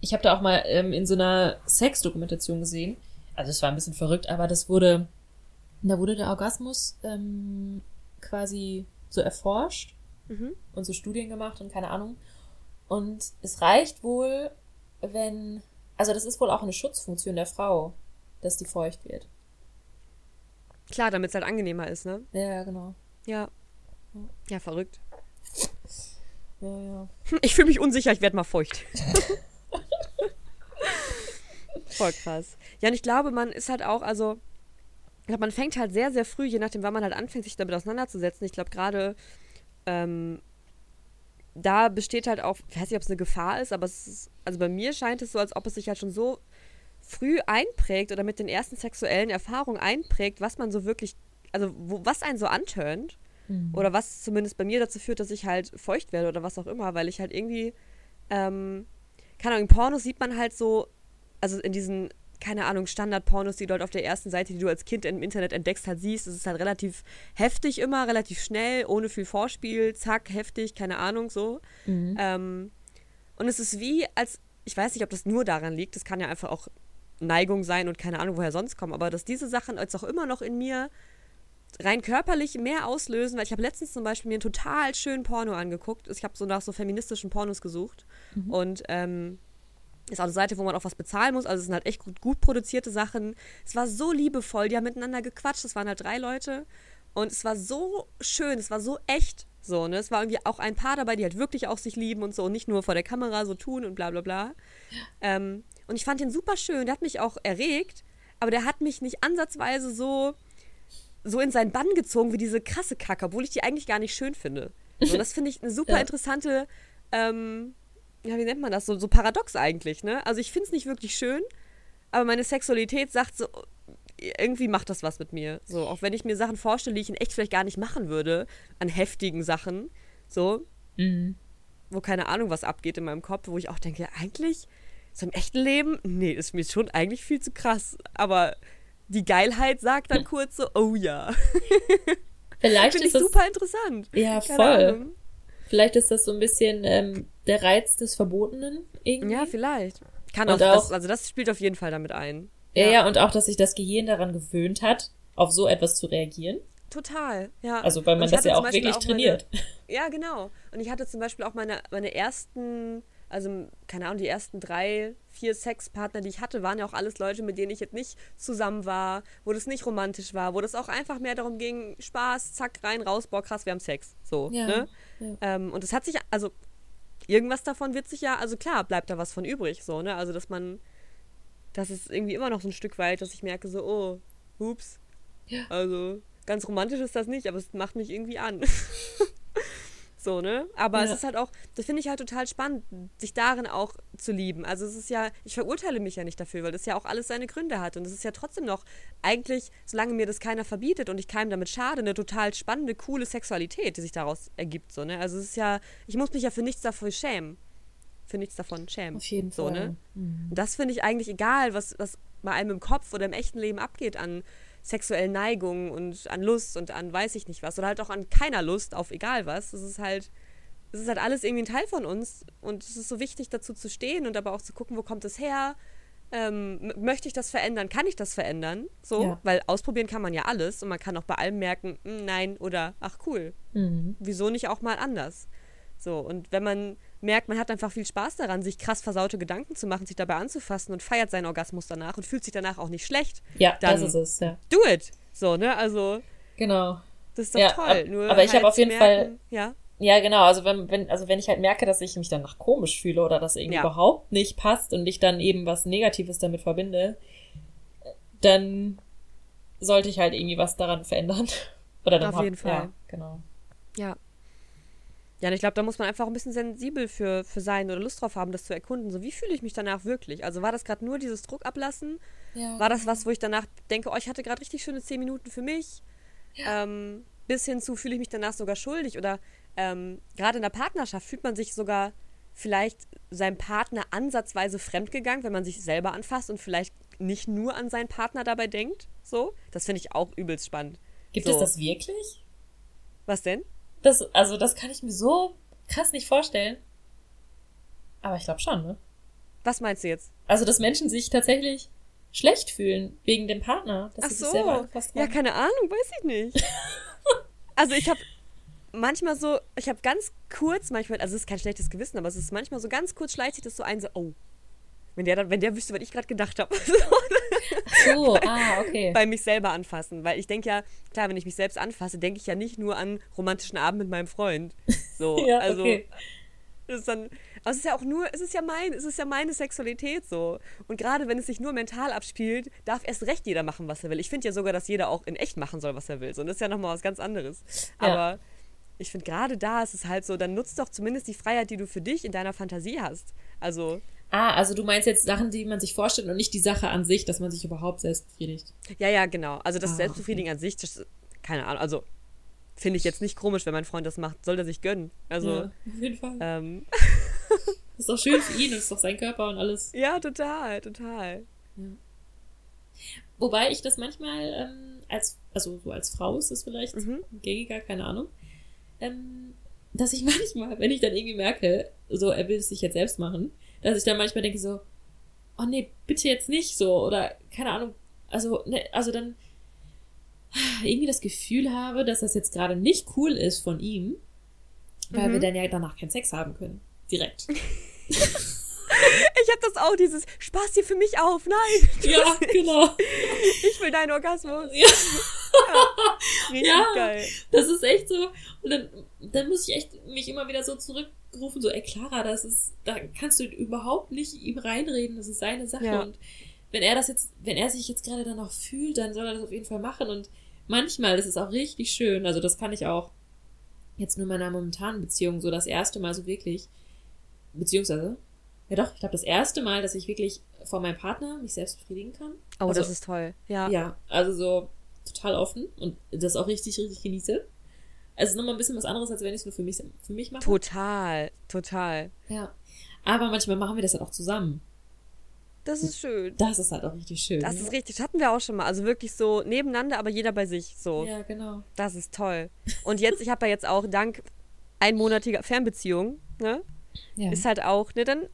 Ich habe da auch mal ähm, in so einer Sex-Dokumentation gesehen, also es war ein bisschen verrückt, aber das wurde, da wurde der Orgasmus ähm, quasi so erforscht mhm. und so Studien gemacht und keine Ahnung. Und es reicht wohl, wenn, also das ist wohl auch eine Schutzfunktion der Frau, dass die feucht wird. Klar, damit es halt angenehmer ist, ne? Ja, genau. Ja. Ja, verrückt. Ja, ja. Ich fühle mich unsicher, ich werde mal feucht. Voll krass. Ja, und ich glaube, man ist halt auch, also, ich glaube, man fängt halt sehr, sehr früh, je nachdem, wann man halt anfängt, sich damit auseinanderzusetzen. Ich glaube, gerade ähm, da besteht halt auch, ich weiß nicht, ob es eine Gefahr ist, aber es ist, also bei mir scheint es so, als ob es sich halt schon so früh einprägt oder mit den ersten sexuellen Erfahrungen einprägt, was man so wirklich, also wo, was einen so antönt. Mhm. Oder was zumindest bei mir dazu führt, dass ich halt feucht werde oder was auch immer, weil ich halt irgendwie, ähm, keine Ahnung, in Pornos sieht man halt so also in diesen, keine Ahnung, Standard-Pornos, die du halt auf der ersten Seite, die du als Kind im Internet entdeckst, halt siehst, es ist halt relativ heftig immer, relativ schnell, ohne viel Vorspiel, zack, heftig, keine Ahnung, so. Mhm. Ähm, und es ist wie, als ich weiß nicht, ob das nur daran liegt, das kann ja einfach auch Neigung sein und keine Ahnung, woher sonst kommen, aber dass diese Sachen jetzt auch immer noch in mir rein körperlich mehr auslösen, weil ich habe letztens zum Beispiel mir einen total schönen Porno angeguckt. Ich habe so nach so feministischen Pornos gesucht mhm. und ähm, ist auch eine Seite, wo man auch was bezahlen muss. Also es sind halt echt gut, gut produzierte Sachen. Es war so liebevoll, die haben miteinander gequatscht. Es waren halt drei Leute und es war so schön, es war so echt. So, ne? Es war irgendwie auch ein Paar dabei, die halt wirklich auch sich lieben und so und nicht nur vor der Kamera so tun und bla bla bla. Ähm, und ich fand den super schön. Der hat mich auch erregt, aber der hat mich nicht ansatzweise so so in seinen Bann gezogen wie diese krasse Kacke, obwohl ich die eigentlich gar nicht schön finde. So, das finde ich eine super interessante, ähm, ja, wie nennt man das? So, so paradox eigentlich, ne? Also ich finde es nicht wirklich schön, aber meine Sexualität sagt so, irgendwie macht das was mit mir. So, auch wenn ich mir Sachen vorstelle, die ich in echt vielleicht gar nicht machen würde, an heftigen Sachen, so, mhm. wo keine Ahnung, was abgeht in meinem Kopf, wo ich auch denke, eigentlich, so im echten Leben, nee, ist mir schon eigentlich viel zu krass. Aber die Geilheit sagt dann kurz so, oh ja. Vielleicht Finde ich das, super interessant. Ja, Keine voll. Ahnung. Vielleicht ist das so ein bisschen ähm, der Reiz des Verbotenen irgendwie. Ja, vielleicht. Kann auch, auch das, also das spielt auf jeden Fall damit ein. Ja, ja, und auch, dass sich das Gehirn daran gewöhnt hat, auf so etwas zu reagieren. Total, ja. Also weil man das ja auch wirklich auch trainiert. Meine, ja, genau. Und ich hatte zum Beispiel auch meine, meine ersten also keine Ahnung, die ersten drei, vier Sexpartner, die ich hatte, waren ja auch alles Leute, mit denen ich jetzt nicht zusammen war, wo das nicht romantisch war, wo das auch einfach mehr darum ging, Spaß, zack, rein, raus, boah, krass, wir haben Sex. So, ja, ne? Ja. Ähm, und es hat sich, also irgendwas davon wird sich ja, also klar, bleibt da was von übrig, so, ne? Also, dass man, das ist irgendwie immer noch so ein Stück weit, dass ich merke, so, oh, ups. Ja. Also, ganz romantisch ist das nicht, aber es macht mich irgendwie an. So, ne? Aber ja. es ist halt auch, das finde ich halt total spannend, sich darin auch zu lieben. Also es ist ja, ich verurteile mich ja nicht dafür, weil das ja auch alles seine Gründe hat. Und es ist ja trotzdem noch eigentlich, solange mir das keiner verbietet und ich keinem damit schade, eine total spannende, coole Sexualität, die sich daraus ergibt. So, ne? Also es ist ja, ich muss mich ja für nichts davon schämen. Für nichts davon schämen. Auf jeden so, ne? Fall. Ne? Mhm. Und das finde ich eigentlich egal, was, was bei einem im Kopf oder im echten Leben abgeht an sexuellen Neigungen und an Lust und an weiß ich nicht was oder halt auch an keiner Lust auf egal was. Das ist halt, es ist halt alles irgendwie ein Teil von uns und es ist so wichtig dazu zu stehen und aber auch zu gucken, wo kommt es her? Ähm, möchte ich das verändern? Kann ich das verändern? So, ja. weil ausprobieren kann man ja alles und man kann auch bei allem merken, hm, nein oder ach cool. Mhm. Wieso nicht auch mal anders? So, und wenn man merkt, man hat einfach viel Spaß daran, sich krass versaute Gedanken zu machen, sich dabei anzufassen und feiert seinen Orgasmus danach und fühlt sich danach auch nicht schlecht. Ja, dann das ist es, ja. Do it! So, ne? Also. Genau. Das ist doch ja, toll. Ab, Nur aber ich halt habe auf jeden merken, Fall. Ja. Ja, genau. Also wenn, wenn, also wenn ich halt merke, dass ich mich danach komisch fühle oder dass irgendwie ja. überhaupt nicht passt und ich dann eben was Negatives damit verbinde, dann sollte ich halt irgendwie was daran verändern. Oder dann Auf hab, jeden Fall. Ja, genau. Ja. Ja, und ich glaube, da muss man einfach ein bisschen sensibel für, für sein oder Lust drauf haben, das zu erkunden. So, wie fühle ich mich danach wirklich? Also war das gerade nur dieses Druck ablassen? Ja. War das was, wo ich danach denke, oh, ich hatte gerade richtig schöne zehn Minuten für mich? Ja. Ähm, bis hin zu, fühle ich mich danach sogar schuldig? Oder ähm, gerade in der Partnerschaft fühlt man sich sogar vielleicht seinem Partner ansatzweise fremdgegangen, wenn man sich selber anfasst und vielleicht nicht nur an seinen Partner dabei denkt. So, das finde ich auch übelst spannend. Gibt so. es das wirklich? Was denn? Das, also, das kann ich mir so krass nicht vorstellen. Aber ich glaube schon, ne? Was meinst du jetzt? Also, dass Menschen sich tatsächlich schlecht fühlen wegen dem Partner. Ach so. Ja, keine Ahnung, weiß ich nicht. also, ich habe manchmal so, ich habe ganz kurz, manchmal, also es ist kein schlechtes Gewissen, aber es ist manchmal so ganz kurz schleicht sich das so ein, so, oh, wenn der, dann, wenn der wüsste, was ich gerade gedacht habe. so, ah, okay. Bei mich selber anfassen. Weil ich denke ja, klar, wenn ich mich selbst anfasse, denke ich ja nicht nur an romantischen Abend mit meinem Freund. So, ja, also. Okay. Das ist dann, aber es ist ja auch nur, es ist ja mein, es ist ja meine Sexualität so. Und gerade wenn es sich nur mental abspielt, darf erst recht jeder machen, was er will. Ich finde ja sogar, dass jeder auch in echt machen soll, was er will. So, und das ist ja nochmal was ganz anderes. Ja. Aber ich finde, gerade da ist es halt so, dann nutzt doch zumindest die Freiheit, die du für dich in deiner Fantasie hast. Also. Ah, also du meinst jetzt Sachen, die man sich vorstellt und nicht die Sache an sich, dass man sich überhaupt selbst befriedigt. Ja, ja, genau. Also das ah, Selbstbefriedigen okay. an sich, das, keine Ahnung, also finde ich jetzt nicht komisch, wenn mein Freund das macht, soll er sich gönnen. Also, ja, auf jeden Fall. Ähm. ist doch schön für ihn, ist doch sein Körper und alles. Ja, total, total. Ja. Wobei ich das manchmal ähm, als, also so als Frau ist das vielleicht mhm. gängiger, keine Ahnung, ähm, dass ich manchmal, wenn ich dann irgendwie merke, so er will es sich jetzt selbst machen, dass ich dann manchmal denke so, oh nee, bitte jetzt nicht so oder keine Ahnung, also ne, also dann irgendwie das Gefühl habe, dass das jetzt gerade nicht cool ist von ihm, weil Mhm. wir dann ja danach keinen Sex haben können. Direkt. Ich hab das auch, dieses Spaß dir für mich auf. Nein, ja, genau. ich will deinen Orgasmus. Ja. Richtig Ja. geil. Das ist echt so. Und dann, dann muss ich echt mich immer wieder so zurückrufen, so, ey Clara, das ist, da kannst du überhaupt nicht ihm reinreden, das ist seine Sache. Ja. Und wenn er das jetzt, wenn er sich jetzt gerade danach fühlt, dann soll er das auf jeden Fall machen. Und manchmal ist es auch richtig schön, also das kann ich auch jetzt nur in meiner momentanen Beziehung so das erste Mal so wirklich, beziehungsweise, ja doch, ich glaube das erste Mal, dass ich wirklich vor meinem Partner mich selbst befriedigen kann. Oh, Also- das ist toll. Ja. Ja, also so total offen und das auch richtig, richtig genieße. Also es ist nochmal ein bisschen was anderes, als wenn ich es nur für mich, für mich mache. Total, total. Ja. Aber manchmal machen wir das dann auch zusammen. Das ist schön. Das ist halt auch richtig schön. Das ist richtig. Das hatten wir auch schon mal. Also wirklich so nebeneinander, aber jeder bei sich. So. Ja, genau. Das ist toll. Und jetzt, ich habe ja jetzt auch dank einmonatiger Fernbeziehung, ne? Ja. Ist halt auch, ne, dann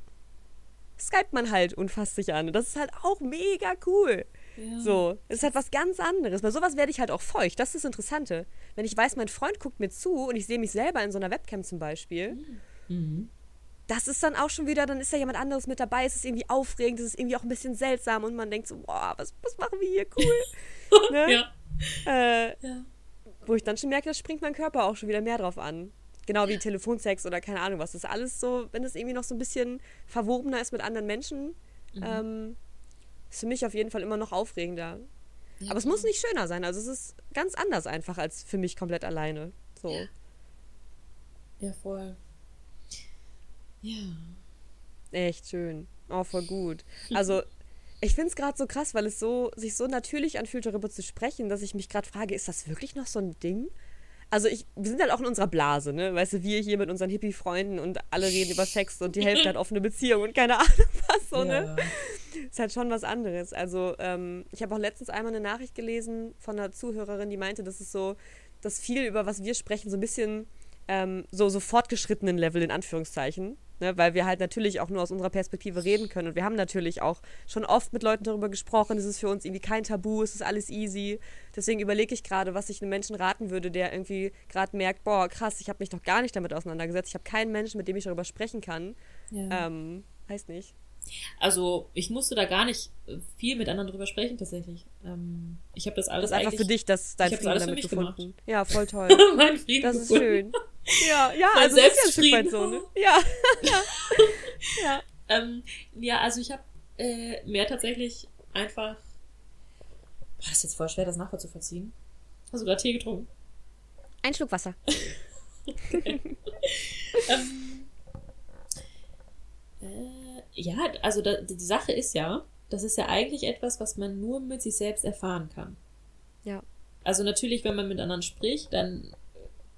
skypt man halt und fasst sich an. Und das ist halt auch mega cool. Ja. So, ist halt was ganz anderes. Bei sowas werde ich halt auch feucht. Das ist das Interessante. Wenn ich weiß, mein Freund guckt mir zu und ich sehe mich selber in so einer Webcam zum Beispiel, Mhm. das ist dann auch schon wieder, dann ist da jemand anderes mit dabei, es ist irgendwie aufregend, es ist irgendwie auch ein bisschen seltsam und man denkt so, boah, was, was machen wir hier cool? ne? Ja. äh, Ja. wo ich dann schon merke, da springt mein Körper auch schon wieder mehr drauf an. Genau wie Telefonsex oder keine Ahnung was. Das ist alles so, wenn es irgendwie noch so ein bisschen verwobener ist mit anderen Menschen, Mhm. ähm, ist für mich auf jeden Fall immer noch aufregender. Ja, Aber es muss nicht schöner sein. Also es ist ganz anders einfach als für mich komplett alleine. So. Ja, voll. Ja. Echt schön. Oh, voll gut. Also, ich finde es gerade so krass, weil es so, sich so natürlich anfühlt, darüber zu sprechen, dass ich mich gerade frage, ist das wirklich noch so ein Ding? Also ich, wir sind halt auch in unserer Blase, ne? Weißt du, wir hier mit unseren Hippie-Freunden und alle reden über Sex und die Hälfte hat offene Beziehung und keine Ahnung was so, ne? ja. Ist halt schon was anderes. Also, ähm, ich habe auch letztens einmal eine Nachricht gelesen von einer Zuhörerin, die meinte, dass es so, dass viel über was wir sprechen, so ein bisschen ähm, so, so fortgeschrittenen Level in Anführungszeichen. Ne? Weil wir halt natürlich auch nur aus unserer Perspektive reden können. Und wir haben natürlich auch schon oft mit Leuten darüber gesprochen. Es ist für uns irgendwie kein Tabu, es ist alles easy. Deswegen überlege ich gerade, was ich einem Menschen raten würde, der irgendwie gerade merkt, boah, krass, ich habe mich noch gar nicht damit auseinandergesetzt. Ich habe keinen Menschen, mit dem ich darüber sprechen kann. ja. Ähm, weiß nicht. Also ich musste da gar nicht äh, viel mit anderen drüber sprechen tatsächlich. Ähm, ich habe das alles Das ist einfach für dich, dass dein Frieden alles für damit mich gefunden. Ja, voll toll. mein Frieden Das ist gefunden. schön. Ja, ja, Mein also ist ja ein so, ne? Ja. ja. Ähm, ja, also ich habe äh, mehr tatsächlich einfach. Boah, das ist jetzt voll schwer, das nachvollziehen. Hast du gerade Tee getrunken? Ein Schluck Wasser. ähm, äh, ja, also da, die Sache ist ja, das ist ja eigentlich etwas, was man nur mit sich selbst erfahren kann. Ja. Also natürlich, wenn man mit anderen spricht, dann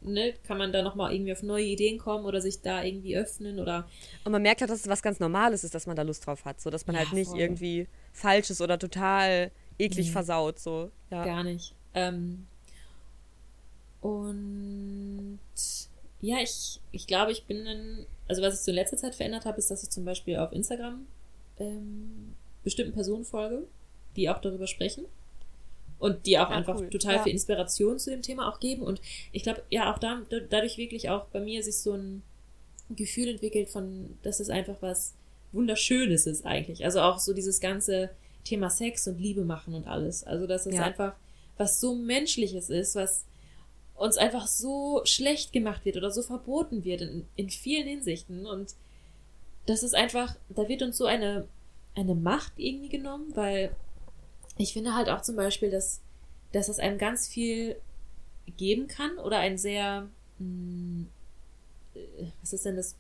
ne, kann man da nochmal irgendwie auf neue Ideen kommen oder sich da irgendwie öffnen oder Und man merkt halt, dass es was ganz Normales ist, dass man da Lust drauf hat. So, dass man Ja, halt nicht voll. irgendwie falsch ist oder total eklig Nee. versaut. So. Ja. Gar nicht. Ähm, und ja, ich, ich glaube, ich bin dann, also was ich so in letzter Zeit verändert habe, ist, dass ich zum Beispiel auf Instagram ähm, bestimmten Personen folge, die auch darüber sprechen und die auch Ja, einfach cool. total Ja. viel Inspiration zu dem Thema auch geben. Und ich glaube, ja, auch da, dadurch wirklich auch bei mir sich so ein Gefühl entwickelt von, dass es einfach was Wunderschönes ist eigentlich. Also auch so dieses ganze Thema Sex und Liebe machen und alles. Also dass es Ja. einfach was so Menschliches ist, was uns einfach so schlecht gemacht wird oder so verboten wird in, in vielen Hinsichten. Und das ist einfach, da wird uns so eine, eine Macht irgendwie genommen, weil ich finde halt auch zum Beispiel, dass, dass es einem ganz viel geben kann oder ein sehr, mh, äh, was ist denn das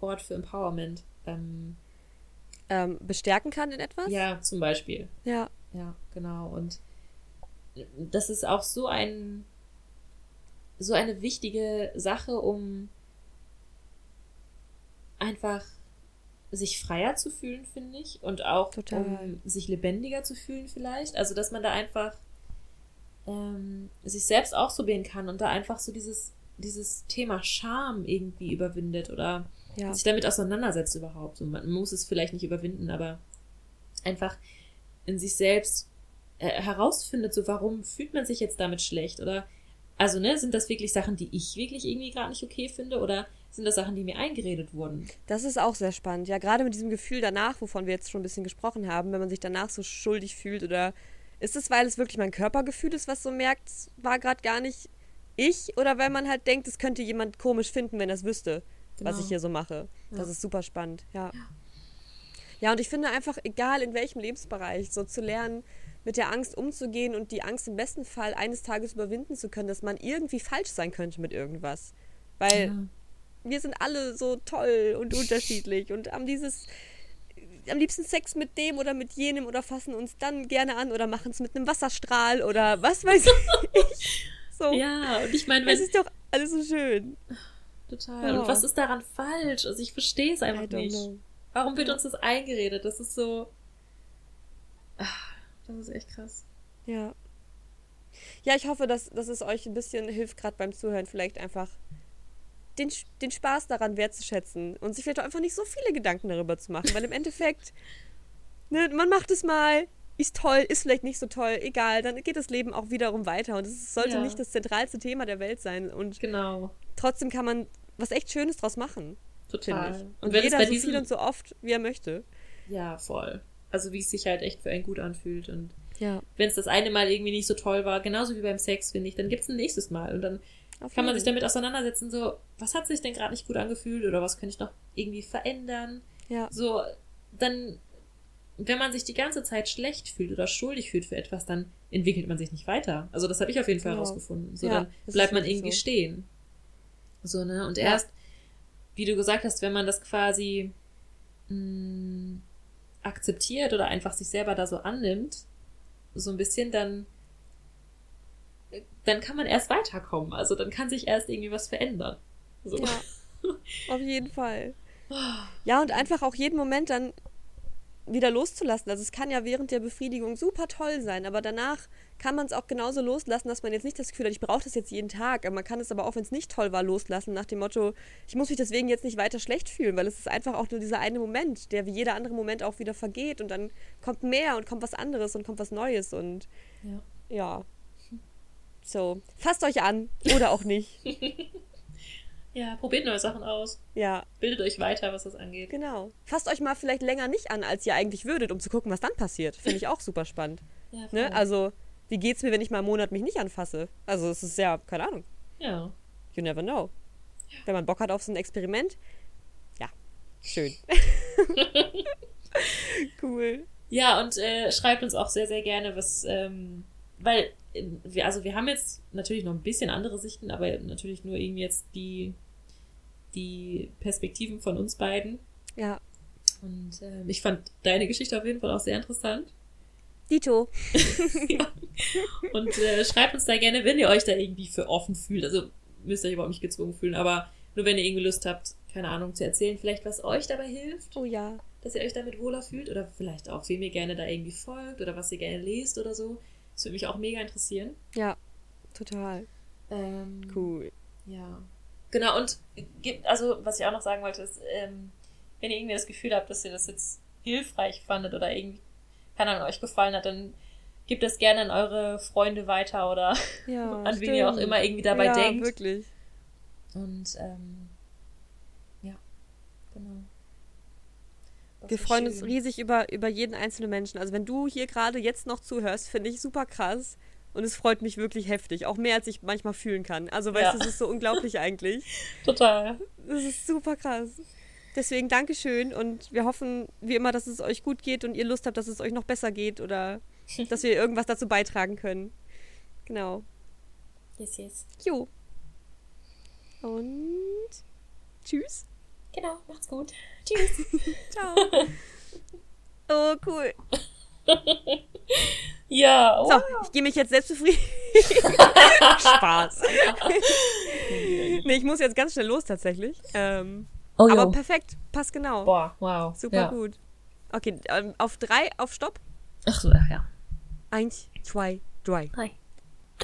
Wort für Empowerment? Ähm, Ähm, bestärken kann in etwas? ja, zum Beispiel. Ja. Ja, genau. Und das ist auch so ein so eine wichtige Sache, um einfach sich freier zu fühlen, finde ich, und auch Total. um sich lebendiger zu fühlen vielleicht. Also dass man da einfach ähm, sich selbst ausprobieren kann und da einfach so dieses dieses Thema Scham irgendwie überwindet oder Ja. sich damit auseinandersetzt überhaupt. Und man muss es vielleicht nicht überwinden, aber einfach in sich selbst äh, herausfindet, so warum fühlt man sich jetzt damit schlecht oder also ne, sind das wirklich Sachen, die ich wirklich irgendwie gerade nicht okay finde oder sind das Sachen, die mir eingeredet wurden? Das ist auch sehr spannend. Ja, gerade mit diesem Gefühl danach, wovon wir jetzt schon ein bisschen gesprochen haben, wenn man sich danach so schuldig fühlt oder ist es, weil es wirklich mein Körpergefühl ist, was so merkt, war gerade gar nicht ich oder weil man halt denkt, es könnte jemand komisch finden, wenn er es wüsste, was Genau. ich hier so mache. Ja. Das ist super spannend, ja. Ja, und ich finde einfach, egal in welchem Lebensbereich, so zu lernen, mit der Angst umzugehen und die Angst im besten Fall eines Tages überwinden zu können, dass man irgendwie falsch sein könnte mit irgendwas. Weil Ja. Wir sind alle so toll und unterschiedlich und haben dieses am liebsten Sex mit dem oder mit jenem oder fassen uns dann gerne an oder machen es mit einem Wasserstrahl oder was weiß ich. So. Ja, und ich meine, Es ist doch alles so schön. total. Ja. Und was ist daran falsch? Also ich verstehe es einfach nicht. know. Warum wird uns das eingeredet? Das ist so. Ah, Das ist echt krass. Ja. Ja, ich hoffe, dass, dass es euch ein bisschen hilft, gerade beim Zuhören, vielleicht einfach den, den Spaß daran wertzuschätzen und sich vielleicht auch einfach nicht so viele Gedanken darüber zu machen, weil im Endeffekt, ne, man macht es mal, ist toll, ist vielleicht nicht so toll, egal, dann geht das Leben auch wiederum weiter und es sollte Ja. nicht das zentralste Thema der Welt sein und Genau. trotzdem kann man was echt Schönes draus machen, Total. Und Und wenn es jeder bei so diesem. viel und so oft, wie er möchte. ja, voll. Also wie es sich halt echt für einen gut anfühlt. Und Ja. wenn es das eine Mal irgendwie nicht so toll war, genauso wie beim Sex, finde ich, dann gibt es ein nächstes Mal. Und dann kann man sich damit auseinandersetzen, so, was hat sich denn gerade nicht gut angefühlt oder was könnte ich noch irgendwie verändern? Ja. So, dann, wenn man sich die ganze Zeit schlecht fühlt oder schuldig fühlt für etwas, dann entwickelt man sich nicht weiter. Also das habe ich auf jeden Fall Genau. herausgefunden. So, Ja, dann bleibt man irgendwie so. stehen. So, ne? Und Ja. erst, wie du gesagt hast, wenn man das quasi mh, akzeptiert oder einfach sich selber da so annimmt, so ein bisschen, dann dann kann man erst weiterkommen. Also dann kann sich erst irgendwie was verändern. So. Ja, auf jeden Fall. Ja, und einfach auch jeden Moment dann wieder loszulassen. Also es kann ja während der Befriedigung super toll sein, aber danach kann man es auch genauso loslassen, dass man jetzt nicht das Gefühl hat, ich brauche das jetzt jeden Tag. Aber man kann es aber auch, wenn es nicht toll war, loslassen, nach dem Motto, ich muss mich deswegen jetzt nicht weiter schlecht fühlen, weil es ist einfach auch nur dieser eine Moment, der wie jeder andere Moment auch wieder vergeht und dann kommt mehr und kommt was anderes und kommt was Neues und Ja. ja. So, fasst euch an oder auch nicht. ja, probiert neue Sachen aus. Ja, Bildet euch weiter, was das angeht. Genau. Fasst euch mal vielleicht länger nicht an, als ihr eigentlich würdet, um zu gucken, was dann passiert. Finde ich auch super spannend. Ja, Ne? Also, wie geht's mir, wenn ich mal einen Monat mich nicht anfasse? Also, es ist ja, keine Ahnung. ja. You never know. Wenn man Bock hat auf so ein Experiment, ja, schön. cool. Ja, und äh, schreibt uns auch sehr, sehr gerne, was, ähm, weil, wir, also wir haben jetzt natürlich noch ein bisschen andere Sichten, aber natürlich nur irgendwie jetzt die, die Perspektiven von uns beiden. Ja, Und ähm, ich fand deine Geschichte auf jeden Fall auch sehr interessant. Dito. ja. Und äh, schreibt uns da gerne, wenn ihr euch da irgendwie für offen fühlt. Also müsst ihr euch überhaupt nicht gezwungen fühlen, aber nur wenn ihr irgendwie Lust habt, keine Ahnung, zu erzählen, vielleicht was euch dabei hilft, Oh ja. dass ihr euch damit wohler fühlt oder vielleicht auch, wem ihr gerne da irgendwie folgt oder was ihr gerne lest oder so. Das würde mich auch mega interessieren. Ja, total. Ähm, Cool. Ja. Genau, und gibt, also, was ich auch noch sagen wollte, ist, ähm, wenn ihr irgendwie das Gefühl habt, dass ihr das jetzt hilfreich fandet oder irgendwie, keine Ahnung, euch gefallen hat, dann gebt das gerne an eure Freunde weiter oder Ja, an wen ihr auch stimmt. immer irgendwie dabei ja, denkt. wirklich. Und, ähm, ja, genau. Das Wir freuen uns riesig über, über jeden einzelnen Menschen. Also wenn du hier gerade jetzt noch zuhörst, finde ich super krass. Und es freut mich wirklich heftig. Auch mehr, als ich manchmal fühlen kann. Also weißt Ja. du, es ist so unglaublich eigentlich. Total. Das ist super krass. Deswegen Dankeschön und wir hoffen, wie immer, dass es euch gut geht und ihr Lust habt, dass es euch noch besser geht oder dass wir irgendwas dazu beitragen können. Genau. Yes, yes. Jo. Und tschüss. Genau, macht's gut. Tschüss. Ciao. Oh, cool. ja, oh. So, ich gehe mich jetzt selbst zufrieden. Spaß. nee, ich muss jetzt ganz schnell los tatsächlich. Ähm, Oh, aber jo. perfekt, passt genau. Boah, wow. Super ja. gut. Okay, ähm, auf drei, auf Stopp. Ach so, ja, ja. Eins, zwei, drei. Hi.